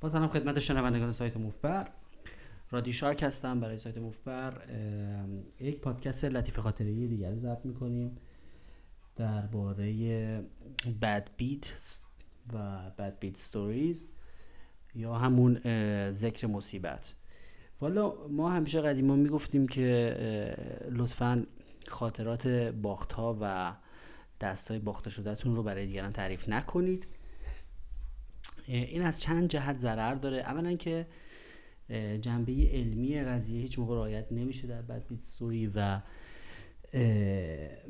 با سلام خدمت شنوندگان سایت موفبر رادی شارک هستم برای سایت موفبر یک پادکست لطیف خاطری دیگر ضبط می‌کنیم. درباره bad beat و bad beat stories یا همون ذکر مصیبت. والا ما همیشه قدیما می‌گفتیم که لطفا خاطرات باخت ها و دست های باخته شدهتون رو برای دیگران تعریف نکنید. این از چند جهت ضرر داره. اولا که جنبه علمی قضیه هیچ موقع رعایت نمیشه در بد بیت ستوری و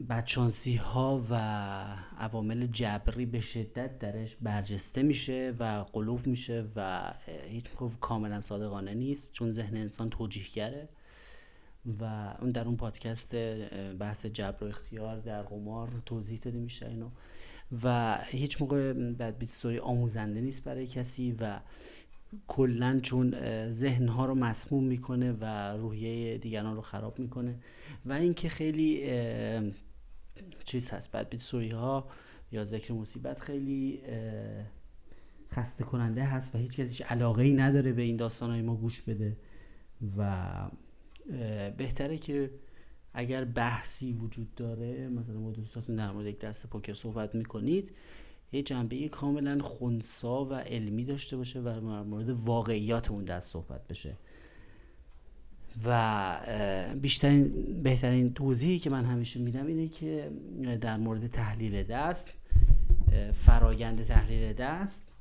بدشانسی ها و عوامل جبری به شدت درش برجسته میشه و قلوف میشه و هیچ موقع کاملا صادقانه نیست چون ذهن انسان توجیهگره. و اون در اون پادکست بحث جبر و اختیار در قمار توضیح داده میشه اینو. و هیچ موقع بد بیت آموزنده نیست برای کسی و کلا چون ذهنها رو مسموم می‌کنه و روحیه دیگران رو خراب می‌کنه. و اینکه خیلی چیز هست بد بیت ها یا ذکر مصیبت خیلی خسته کننده هست و هیچ کسی علاقه ای نداره به این داستان های ما گوش بده و بهتره که اگر بحثی وجود داره مثلا با دوستاتون در مورد یک دست پوکر صحبت می‌کنید یه جنبه کاملا خونسا و علمی داشته باشه و مورد واقعیات اون دست صحبت بشه. و بیشترین بهترین توضیحی که من همیشه میدم اینه که در مورد تحلیل دست فرایند تحلیل دست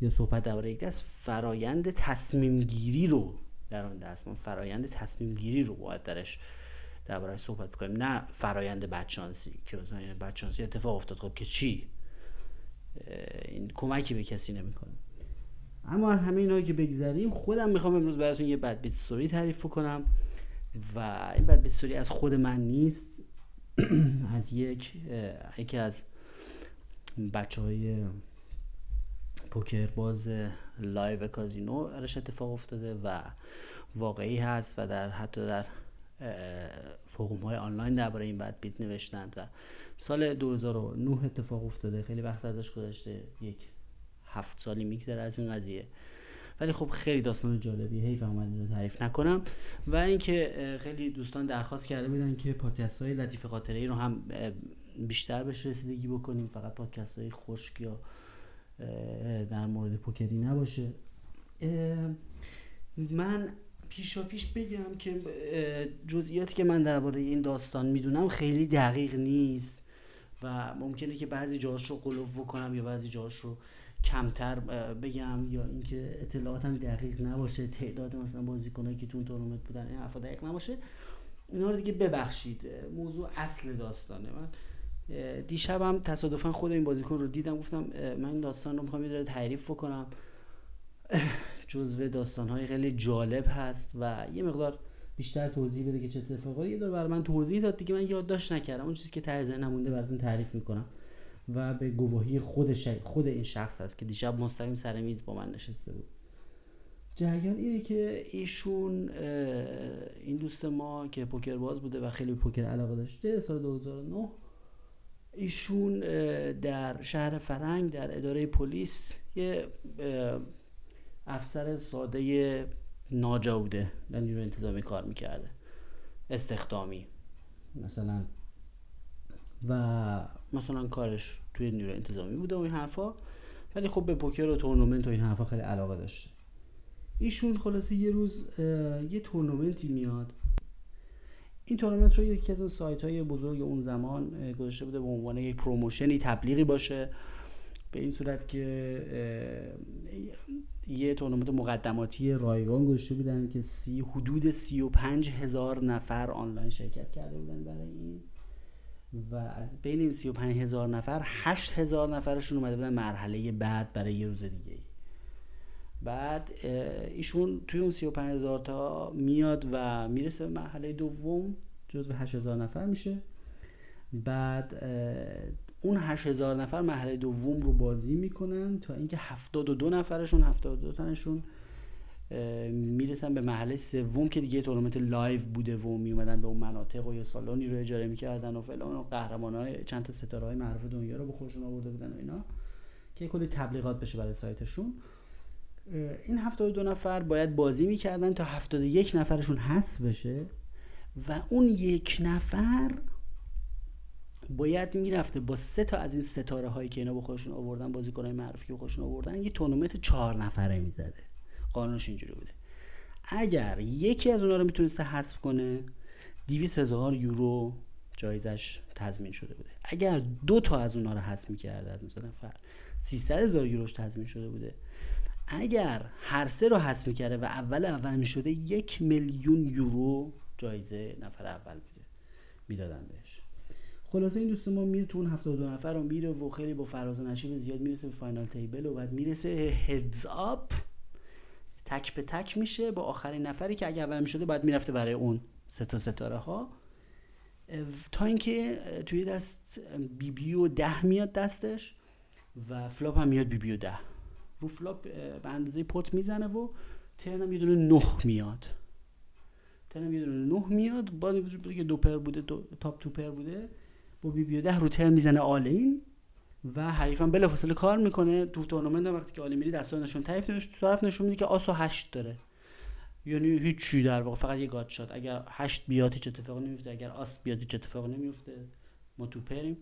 یا صحبت درباره یک دست فرایند تصمیم گیری رو در اون دست ما فرایند تصمیم گیری رو باید درش درباره صحبت کنیم. نه فرایند بدشانسی که بدشانسی اتفاق افتاد. خب که چی؟ این کمکی به کسی نمی‌کنه. اما از همه اینا که بگذریم خودم می‌خوام امروز براتون یه بد بیت ستوری تعریف کنم و این بد بیت ستوری از خود من نیست. از یک یکی از بچه های پوکر باز live کازینو ارش اتفاق افتاده و واقعی هست و در حتی در forum های آنلاین درباره این bad beat نوشتند و سال 2009 اتفاق افتاده. خیلی وقت ازش گذشته. یک هفت سالی میگذره از این قضیه. ولی خب خیلی داستان جالبی. حیفم اومد رو تعریف نکنم. و اینکه خیلی دوستان درخواست کرده بودن که پادکست های لطیف خاطره ای رو هم بیشتر بهش رسیدگی بکنیم. فقط پادکست های خشک یا در مورد پوکری نباشه. من پیشا پیش بگم که جزئیاتی که من درباره این داستان می‌دونم خیلی دقیق نیست و ممکنه که بعضی جاهاش رو قلوف بکنم یا بعضی جاهاش رو کمتر بگم یا اینکه اطلاعاتم دقیق نباشه تعداد مثلا بازیکنایی که تو تورنمنت بودن این حرفا دقیق نباشه. اینا رو دیگه ببخشید موضوع اصل داستانه. من دیشبم تصادفا خود این بازیکن رو دیدم گفتم من این داستان رو می‌خوام یه تعریف بکنم. جزو داستان های خیلی جالب هست و یه مقدار بیشتر توضیح بده که چه اتفاقایی یه داره برای من توضیح داد دیگه من یادداشت نکردم. اون چیزی که ته ذهنم مونده براتون تعریف می‌کنم و به گواهی خود خود این شخص هست که دیشب مستقیم سر میز با من نشسته بود. جریان اینه که ایشون این دوست ما که پوکر باز بوده و خیلی پوکر علاقه داشته سال 2009 ایشون در شهر فرنگ در اداره پلیس یه افسر ساده ناجا بوده در نیروی انتظامی کار می‌کرده. استخدامی. مثلا و مثلا کارش توی نیروی انتظامی بوده و این حرفا. ولی خب به پوکر و تورنمنت و این حرفا خیلی علاقه داشته. ایشون خلاصه یه روز یه تورنمنتی میاد. این تورنمنت رو یکی از سایت های بزرگ اون زمان گذاشته بوده به عنوان یک promotion ی تبلیغی باشه. به این صورت که یه تورنمنت مقدماتی رایگان گذاشته بودن که سی حدود سی و پنج هزار نفر آنلاین شرکت کرده بودن برای این. و از بین این سی و پنج هزار نفر هشت هزار نفرشون اومده بودن مرحله بعد برای یه روز دیگه. بعد ایشون توی اون سی و پنج هزار تا میاد و می‌رسه به مرحله دوم جزو هشت هزار نفر میشه. بعد اون 8000 نفر مرحله دوم رو بازی می‌کنن تا اینکه 72 نفرشون 72 تنشون می‌رسن به مرحله سوم که دیگه تورنمنت live بوده و میومدن به اون مناطق و یه سالونی رو اجاره می‌کردن و فلان و قهرمان های چند تا ستاره های معروف دنیا رو به خودشون آورده بودن و اینا که کلی تبلیغات بشه برای سایتشون. این 72 نفر باید بازی می‌کردن تا 71 نفرشون حذف بشه و اون یک نفر باید می‌رفته با سه تا از این ستاره هایی که اینا با خودشون آوردن بازیکنای معروفی که خودشون آوردن یه تورنمنت چهار نفره می‌زده. قانونش اینجوری بوده. اگر یکی از اونها رو می‌تونسته حذف کنه 200 هزار یورو جایزش تضمین شده بوده. اگر دو تا از اونها رو حذف می‌کرده از مثلا فر 300 هزار یوروش تضمین شده بوده. اگر هر سه رو حذف می‌کرده و اول اول می‌شده یک میلیون یورو جایزه نفر اول بوده. می‌دادن بهش. خلاصه این دوست ما میره تو اون 72 نفر رو میره و خیلی با فراز و نشیب زیاد می‌رسه به فاینال تیبل و بعد می‌رسه هدز آپ تک به تک میشه با آخرین نفری که اگر اول می‌شده باید می‌رفته برای اون سه تا ستاره ها تا اینکه توی دست بی بی و ده میاد دستش و flop هم میاد بی بی و ده. رو flop به اندازه pot می‌زنه و turn م یه دونه نه میاد. turn م یه دونه نه میاد. وجود که دو pair بوده دو top two pair بوده. با بی بی و ده رو turn می‌زنه all in و حریفم بلافاصله call می‌کنه. تو تورنمنت وقتی که all in میری دستا نشون تعریف تو طرف نشون میده که آس و هشت داره. یعنی هیچی در واقع فقط یه گات شد اگر هشت بیاد هیچ اتفاقی نمیفته. اگر آس بیاد هیچ اتفاقی نمیفته. ما تو پریم.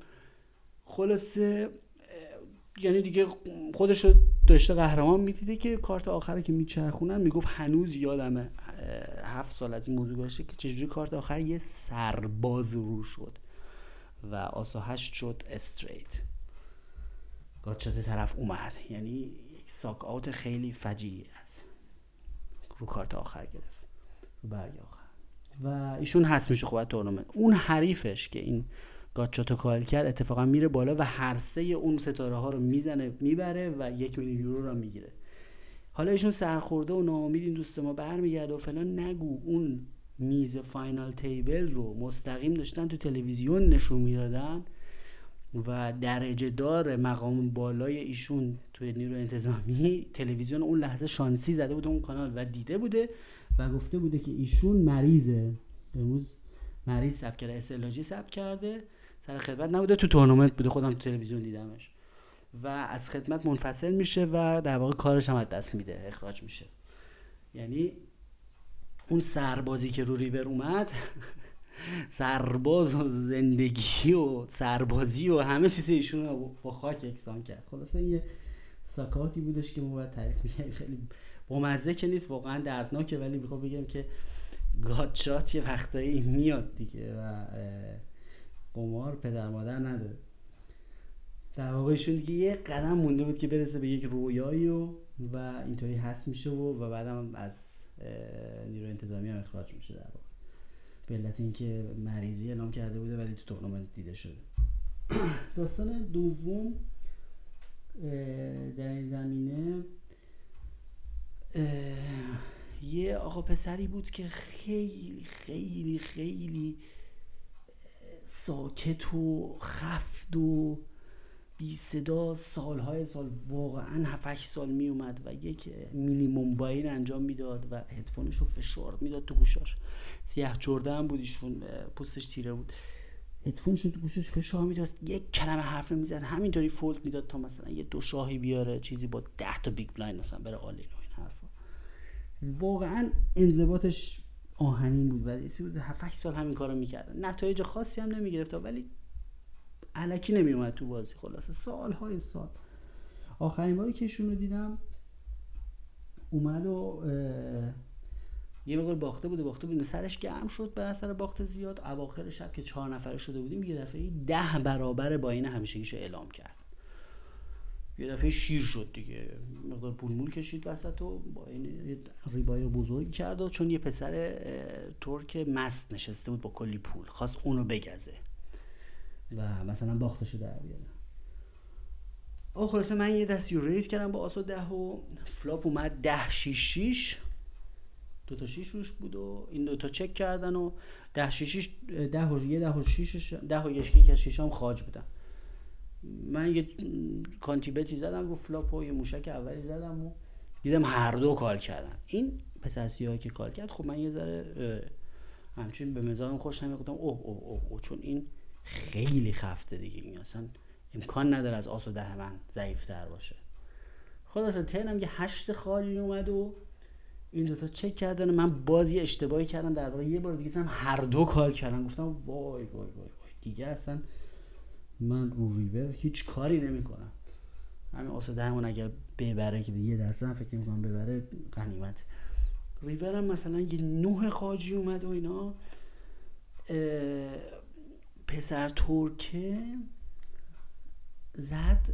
خلاصه یعنی دیگه خودش رو داشته قهرمان می‌دیده که کارت آخر که میچرخونن می‌گفت هنوز یادمه هفت سال از این موضوع گذشته که چجوری کارت آخر یه سرباز رو شد. و آسا هشت شد استریت. گاتشات طرف اومد. یعنی یک suck out خیلی فجیعی از رو کارت آخر گرفت. رو برگ آخر. و ایشون هست میشه خوبت تورنمنت. اون حریفش که این gutshot و call کرد اتفاقا میره بالا و هر سه اون ستاره ها رو می‌زنه می‌بره و یک میلیون یورو رو می‌گیره. حالا ایشون سرخورده و ناامید این دوست ما برمیگرده و فلان نگو اون میز final table رو مستقیم داشتن تو تلویزیون نشون می‌دادن و درجه دار مقام بالای ایشون توی نیرو انتظامی تلویزیون اون لحظه شانسی زده بوده اون کانال و دیده بوده و گفته بوده که ایشون مریضه امروز مریض سب کرده اسلاجی سب کرده سر خدمت نبوده تو تورنمنت بوده خودم تو تلویزیون دیدمش. و از خدمت منفصل میشه و در واقع کارش هم از دست میده اخراج میشه. یعنی اون سربازی که رو ریور اومد سرباز و زندگی و سربازی و همه چیز ایشون رو با خاک یکسان کرد. خلاصه یه ساکاتی بودش که ما باید تعریف می‌کنیم خیلی مزه که نیست واقعا دردناکه ولی می‌خوام بگم که گاتشات یه وقتایی میاد دیگه و قمار پدر مادر نداره. در واقع ایشون دیگه یه قدم مونده بود که برسه به یک رویایی و و اینطوری هست میشه و و بعدم از نیرو انتظامی هم اخراج میشه در واقع. به علت اینکه مریضی اعلام کرده بوده ولی تو تورنمنت دیده شده. داستان دوم در این زمینه یه آقا پسری بود که خیلی خیلی خیلی ساکت و خفت و بی صدا سالهای سال واقعا 7 سال می اومد و یک مینیموم باین انجام می‌داد و هدفونش رو فشار می‌داد تو گوشاش. سیاه چرده هم بود ایشون پوستش تیره بود. هدفونش رو تو گوشش فشار می‌داد یک کلمه حرف می‌زد همینطوری fold می‌داد تا مثلا یه دو شاهی بیاره چیزی با ده تا big blind مثلا بره all in و این حرفا. واقعا انضباطش آهنین بود ولی بود 7 سال همین کارو می‌کرد نتایج خاصی هم نمی‌گرفت ولی الکی نمیومد تو بازی. خلاصه سالهای سال. آخرین باری که ایشون رو دیدم اومد و یه مقدار باخته بوده باخته بوده سرش گرم شد به اثر باخت زیاد. اواخر شب که چهار نفره شده بودیم یه دفعه ده برابر با این همیشگیشو اعلام کرد. یه دفعه شیر شد دیگه. مقدار پول مول کشید وسط و با این ریبای بزرگی کرد و چون یه پسر ترک مست نشسته بود با کلی پول خواست اونو بگزه. و مثلا باختشو در بیاره آه خلاصه من یه دستی رو ریز کردم با آسو ده و فلاپ اومد ده شیش شیش. دو تا شیش روش بود و این دو تا چک کردن و ده شیش ده و یه ده و شیشش ده و یشکی که شیشام خاج بودن. من یه کانتیبتی زدم رو فلاپ و یه موشک اولی زدم و دیدم هر دو کال کردن. این پس سیاهی که کال کرد خب من یه ذره همچنین به مزاجم خوش نمی‌گفتم اوه اوه اوه او چون این خیلی خفته دیگه. این اصلا امکان نداره از آس و ده من ضعیف تر باشه. خلاص ترنم یه هشت خالی اومد و این دوتا چک کردن من باز یه اشتباهی کردم. در واقع یه بار دیگه هم هر دو کال کردم. گفتم وای وای وای وای. دیگه اصلا من رو ریور هیچ کاری نمی‌کنم. همین آسوده همون اگر ببره که یه درصد هم فکر نمی‌کنم ببره غنیمت. ریور هم مثلا یه نوه خاجی اومد و اینا. پسر ترکه زد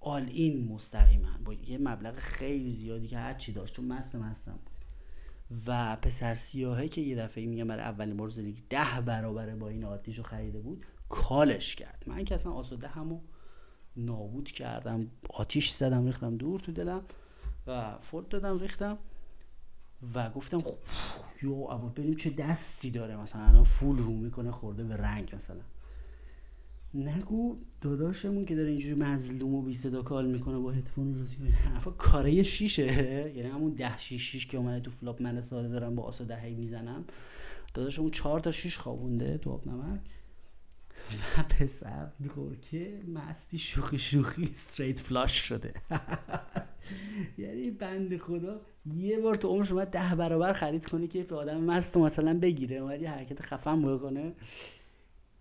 آل این مستقیما. با یه مبلغ خیلی زیادی که هرچی داشت چون مست مستم بود. و پسر سیاهه که یه دفعه میگم برای اولین بار زندگی ده برابر با این عادیشو خریده بود کالش کرد. من که اصلا آسوده همو نابود کردم. آتیش زدم ریختم دور تو دلم و فوت دادم ریختم. و گفتم خب یو اما بریم چه دستی داره مثلا فول رو می‌کنه خورده به رنگ مثلا. نگو داداشمون که داره اینجوری مظلوم و بی صدا کال می‌کنه با هدفون رو حرفا کاره شیشه. یعنی همون ده شیش شیش که اومده تو فلاپ من ساده دارم با آسا دهی می‌زنم. داداشمون چهار تا شیش خوابونده تو آب نمک. و پسر که مستی شوخی شوخی استریت فلاش شده. یعنی بند خدا یه بار تو عمرش اومد ده برابر خرید کنه که به آدم مست مثلا بگیره اومد یه حرکت خفن بکنه.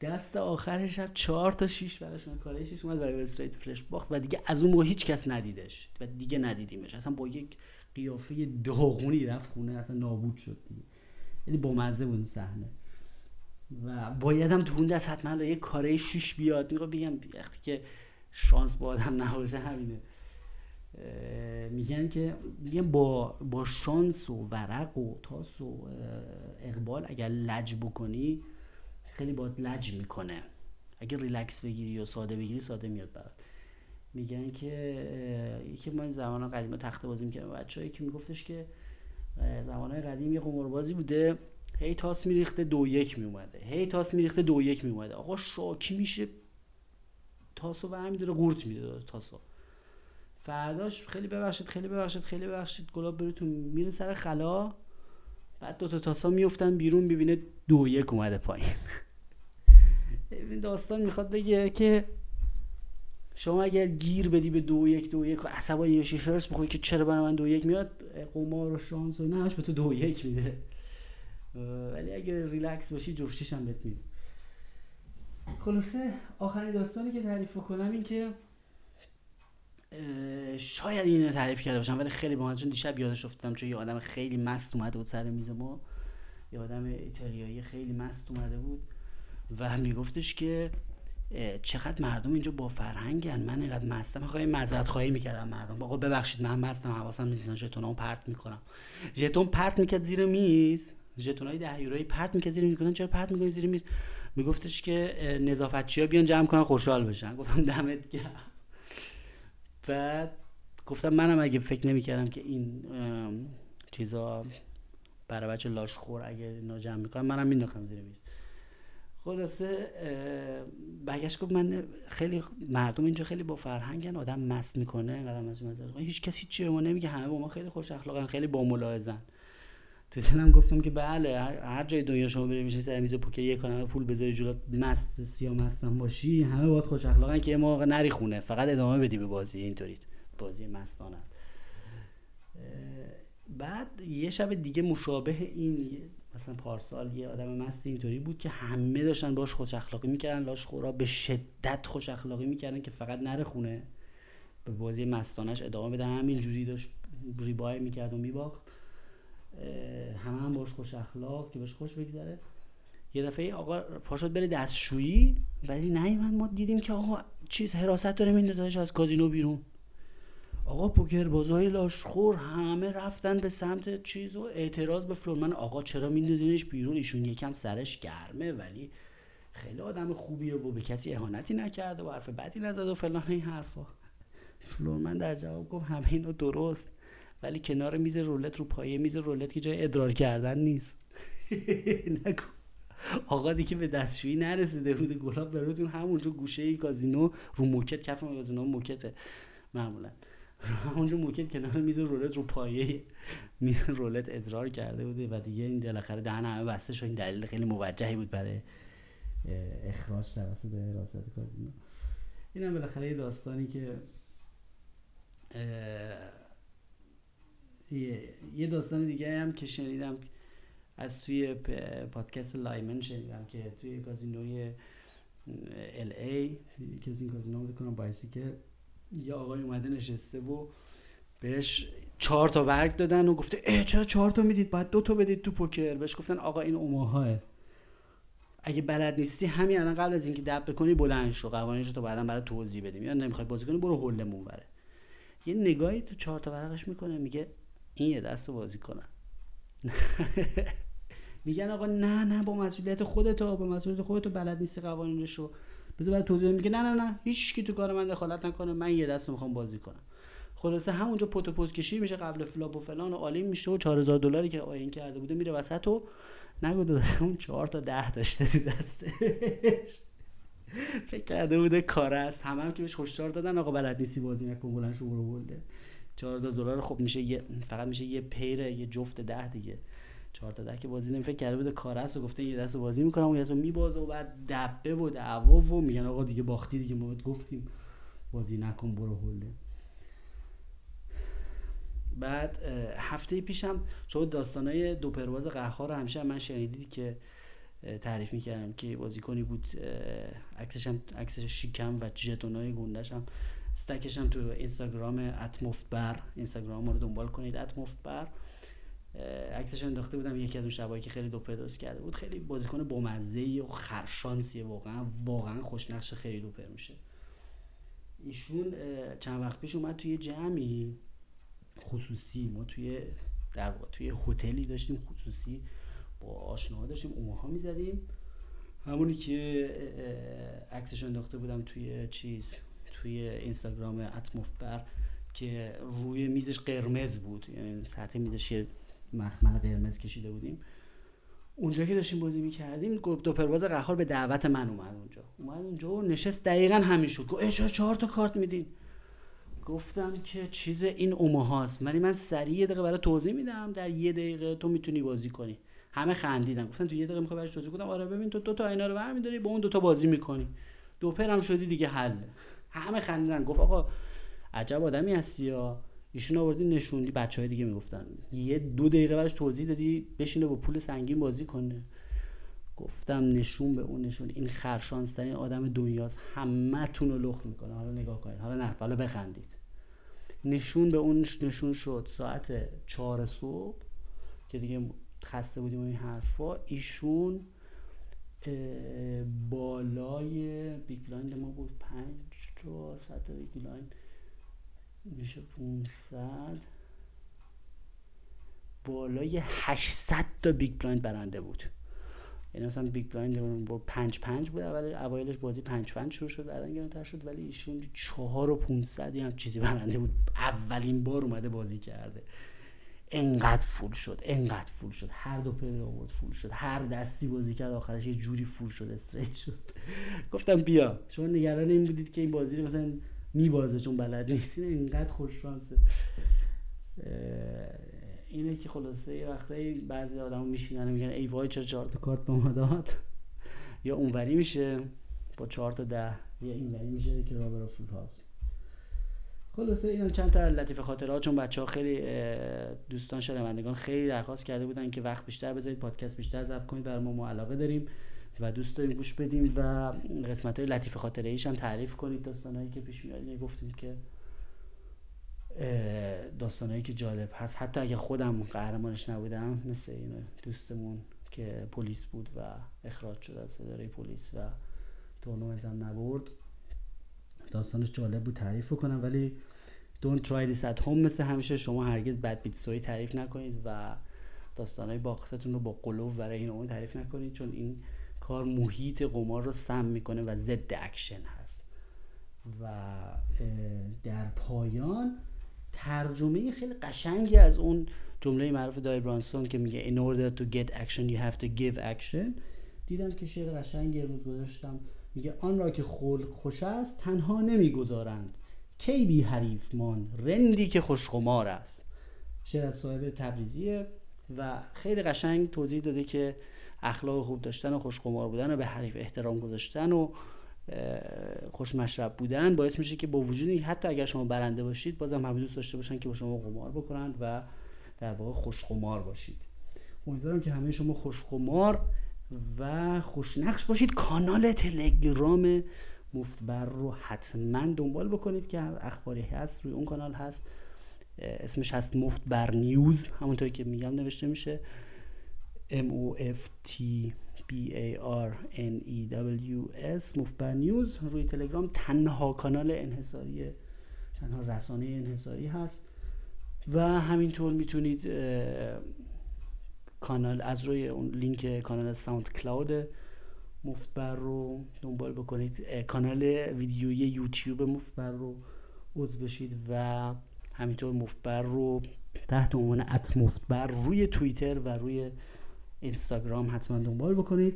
دست آخر شب چهار تا شیش براش کاره شیش اومد برای استریت فلش باخت و دیگه از اون موقع هیچ کس ندیدش و دیگه ندیدیمش. اصلا با یک قیافه داغونی رفت خونه اصلا نابود شد دیگه. یعنی با مزه بود صحنه. و بایدم تو اون دست حتما یه کاره شیش بیاد. میگم بگم وقتی که شانس با آدم نباشه همینه. میگن که میگن با با شانس و ورق و تاس و اقبال اگر لج بکنی خیلی باید لج می‌کنه. اگه ریلکس بگیری یا ساده بگیری ساده میاد برات. میگن که یکی ما این زمان قدیم تخته بازی می‌کنه بچه که میگفتش که زمان قدیم یه قماربازی بوده هی تاس میریخته دو یک میومده هی تاس میریخته دو یک میومده آقا شاکی میشه تاسو و همین داره قورت میده تاسو. فرداش خیلی ببخشید خیلی ببخشید خیلی ببخشید. گلاب بروتون میره سر خلا. بعد دو تا تاسا میفتن بیرون می‌بینه دو یک اومده پایین. این داستان می‌خواد بگه که شما اگر گیر بدی به دو یک دو یک عصبانی بشی حرص بخوری که چرا برای من دو یک میاد؟ قمار و شانس و نه به تو دو یک میده. ولی اگر ریلکس باشی جفتیش هم بهت میده خلاصه آخرین داستانی که تعریف کنم این که شاید اینو تعریف کرده باشم ولی خیلی با چون دیشب یادش افتادم چون یه آدم خیلی مست اومده بود سر میز ما. یه آدم ایتالیایی خیلی مست اومده بود و میگفتش که چقدر مردم اینجا با فرهنگن من اینقدر مستم. خواهی معذرت خواهی می‌کردم مردم. آقا ببخشید من مستم حواسم نیست ژتونامو پرت می‌کنم. ژتون پرت می‌کرد زیر میز. ژتونای 10 یورویی پرت می‌کرد زیر میز. چرا پرت می‌کنی زیر میز؟ میگفتش که نظافتچی ها بیان جمع کنن خوشحال بشن. گفتم دمت گرم. بعد گفتم منم اگه فکر نمی‌کردم که این چیزا برای بچه لاشخور اگه اینا جمع می‌کنم منم مینداختم زیر میز. خلاصه برگشت گفت من خیلی مردم اینجا خیلی با فرهنگن آدم مست می‌کنه قدم از هیچ کسی چیه ما نمیگه همه با ما خیلی خوش اخلاقن خیلی با ملاحظن. تو دلم گفتم که بله هر جای دنیا شما بری میشه سر میز پوکر یه کلمه پول بذاری جلو مست سیا مستم باشی همه باید خوش اخلاقن که موقع نری خونه. فقط ادامه بدی به بازی اینطوری بازی مستانه. بعد یه شب دیگه مشابه این مثلا پارسال یه آدم مست اینطوری بود که همه داشتن باش خوش اخلاقی می‌کردن لاش خورا به شدت خوش اخلاقی می‌کردن که فقط نره خونه. به بازی مستانش ادامه بده. همین جوری داشت ریبای می‌کرد و میباخت. همه هم باش خوش اخلاق که بهش خوش بگذره. یه دفعه آقا پاشد بره دستشویی ولی من ما دیدیم که آقا چیز حراست داره از کازینو بیرون. آقا پوکر بازای لاشخور همه رفتن به سمت چیز و اعتراض به فلورمن آقا چرا میندازینش بیرون؟ ایشون یکم سرش گرمه ولی خیلی آدم خوبیه و به کسی اهانتی نکرده و حرف بدی نزد و فلان این حرفا. فلورمن در جواب گفت همه اینو درست. ولی کنار میز رولت رو پایه میز رولت که جای ادرار کردن نیست. نگو. آقا دیگه به دستشویی نرسیده بود. گلاب براتون همونجا گوشه ای کازینو رو موکت کف کازینو موکته. معمولا. همونجا موکت کنار میز رولت رو پایه میز رولت ادرار کرده بوده و دیگه این بالاخره دهن همه بسته شد این دلیل خیلی موجهی بود برای اخراج توسط حراست کازینو. اینم بالاخره داستانی که یه داستان دیگه هم که شنیدم از توی پادکست لایمن شنیدم که توی کازینوی ال ای که از این کازینو کنم بایسی که یه آقای اومده نشسته و بهش چهار تا ورق دادن و گفته اه چرا چهار تا می‌دید؟ باید دو تا بدید تو پوکر. بهش گفتن آقا این اوماهاه. اگه بلد نیستی همین الان قبل از اینکه دب بکنی بلند شو قوانینش تو بعدا برای توضیح بدیم. یا نمی‌خوای بازی کنی برو هولمون بره یه نگاهی تو چهار تا ورقش می‌کنه میگه این یه دست بازی کنم. میگن آقا نه نه با مسئولیت خودت با مسئولیت خودت بلد نیستی قوانینش رو بذار برای توضیح میگه نه نه نه هیچ کی تو کار من دخالت نکنه. من یه دست می‌خوام بازی کنم. خلاصه همونجا پوت و پوت کشی میشه قبل فلاپ و فلان و عالی میشه و 4000 دلاری که آین کرده بوده میره وسط و نگو داده اون 4 تا 10 داشته تو دستش. فکر کرده بوده کار است. همه هم که بهش هشدار دادن آقا بلد نیستی بازی نکن بلند شو برو 4000 دلار خب میشه یه فقط میشه یه پیره یه جفت ده دیگه. 4 تا ده که بازی نمی فکر کرده بوده کار است و گفته یه دست بازی می‌کنم و یه دست میبازه و بعد دبه و دعوا و میگن آقا دیگه باختی دیگه ما گفتیم بازی نکن برو هولده بعد هفته پیشم شما داستانای دو پرواز قهار رو همیشه من شنیدید که تعریف می‌کردم که بازیکنی بود عکسش هم عکسش شیکم و ژتونای گندش هم استکش هم تو اینستاگرام اتمفت بر اینستاگرام رو دنبال کنید اتمفت بر عکسش انداخته بودم یکی از اون شبایی که خیلی دو درست کرده بود. خیلی بازیکن بامزه و خرشانسیه واقعا. واقعا خوشنقش خیلی دوپر میشه. ایشون چند وقت پیش اومد توی جمعی. خصوصی. ما توی در توی هتلی داشتیم خصوصی با آشناها داشتیم اوماها می‌زدیم. همونی که عکسش انداخته بودم توی چیز؟ توی اینستاگرام اتموفبر که روی میزش قرمز بود. یعنی سطح میزش مخمل قرمز کشیده بودیم. اونجا که داشتیم بازی می‌کردیم دو پرواز قهار به دعوت من اومد اونجا. اومد اونجا و نشست دقیقا همین شد. گفت چهار تا کارت میدین؟ گفتم که چیز این اوماهاست. ولی من سریع یه دقیقه برای توضیح میدم. در یه دقیقه تو می‌تونی بازی کنی. همه خندیدن. گفتن تو یه دقیقه می‌خوای براش توضیح کنم آره ببین تو دو تا اینا رو برمیداری با اون دو تا بازی می‌کنی. دو پرم شدی دیگه حل. همه خندیدن. گفت آقا عجب آدمی هستی یا؟ ایشون آوردی نشوندی. بچه های دیگه می‌گفتن. یه دو دقیقه براش توضیح دادی بشینه با پول سنگین بازی کنه. گفتم نشون به اون نشون. این خرشانسترین آدم دنیاست. همه تون رو لخت می‌کنه حالا نگاه کنید. حالا نه حالا بخندید. نشون به اون نشون شد ساعت چهار صبح که دیگه خسته بودیم این حرفا. ایشون بالای big blind ما بود پنج تا ساعت big blind میشه 500 بالای 800 تا big blind برنده بود. یعنی مثلا big blind با 5 5 بود اول اوایلش بازی 5 5 شروع شد بعدن گرانتر شد ولی ایشون 4 و 500 هم چیزی برنده بود. اولین بار اومده بازی کرده. انقدر full شد انقدر full شد. هر دو پیدا آورد full شد. هر دستی بازی کرد آخرش یه جوری full شد straight شد. گفتم بیا. شما نگران این بودید که این بازی رو مثلا میبازه چون بلد نیستین اینقدر خوش شانسه. اینه که خلاصه وقتایی بعضی آدم میشینن میگن ای وای چرا چهار تا کارت به ما داد؟ یا اونوری میشه با چهار تا ده یا اینوری میشه که رابر فول پاس خلاصه اینم چند تا لطیف خاطرات چون بچه ها خیلی دوستان شنوندگان خیلی درخواست کرده بودن که وقت بیشتر بذارید پادکست بیشتر ضبط کنید برای ما ما علاقه داریم و دوست داریم گوش بدیم و قسمت های لطیف خاطره ایش هم تعریف کنید. داستانهایی که پیش میاد گفتیم که داستانهایی که جالب هست. حتی اگه خودم قهرمانش نبودم مثل این دوستمون که پلیس بود و اخراج شد از اداره پلیس و تورنمنت هم نبرد. داستانش جالب بود تعریف کنم ولی don't try this at home مثل همیشه. شما هرگز بد بیتسوی تعریف نکنید و داستانهای باختتون رو با قلوب برای این تعریف نکنید چون این کار محیط قمار رو سم می‌کنه و ضد اکشن هست. و در پایان ترجمه خیلی قشنگی از اون جمله معروف دویل برانسون که میگه in order to get action you have to give action. دیدم که شعر قشنگی روش گذاشتم. میگه آن را که خلق خوش است تنها نمی‌گذارند. کی بی حریف مان رندی که خوش‌قمار است. شعر از صاحب تبریزیه و خیلی قشنگ توضیح داده که اخلاق خوب داشتن و خوشخمار بودن و به حریف احترام گذاشتن و خوش مشرب بودن باعث میشه که با وجود اینکه حتی اگر شما برنده باشید بازم همه دوست داشته باشن که با شما قمار بکنند و در واقع خوش قمار باشید. امیدوارم که همه شما خوش قمار و خوشنقش باشید. کانال تلگرام مفتبر رو حتما دنبال بکنید که اخباری هست روی اون کانال هست. اسمش هست مفتبر News همونطوری که میگم نوشته میشه. M O F T B A R N E W S مفتبر News. روی تلگرام تنها کانال انحصاری تنها رسانه انحصاری هست. و همینطور می‌تونید کانال از روی اون لینک کانال SoundCloud مفتبر رو دنبال بکنید. کانال ویدیویی یوتیوب مفتبر رو عضو بشید و همینطور مفتبر رو تحت عنوان ات مفتبر روی توییتر و روی اینستاگرام حتما دنبال بکنید.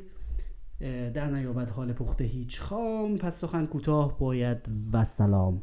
در نیابت حال پخته هیچ خام پس سخن کوتاه باید و سلام.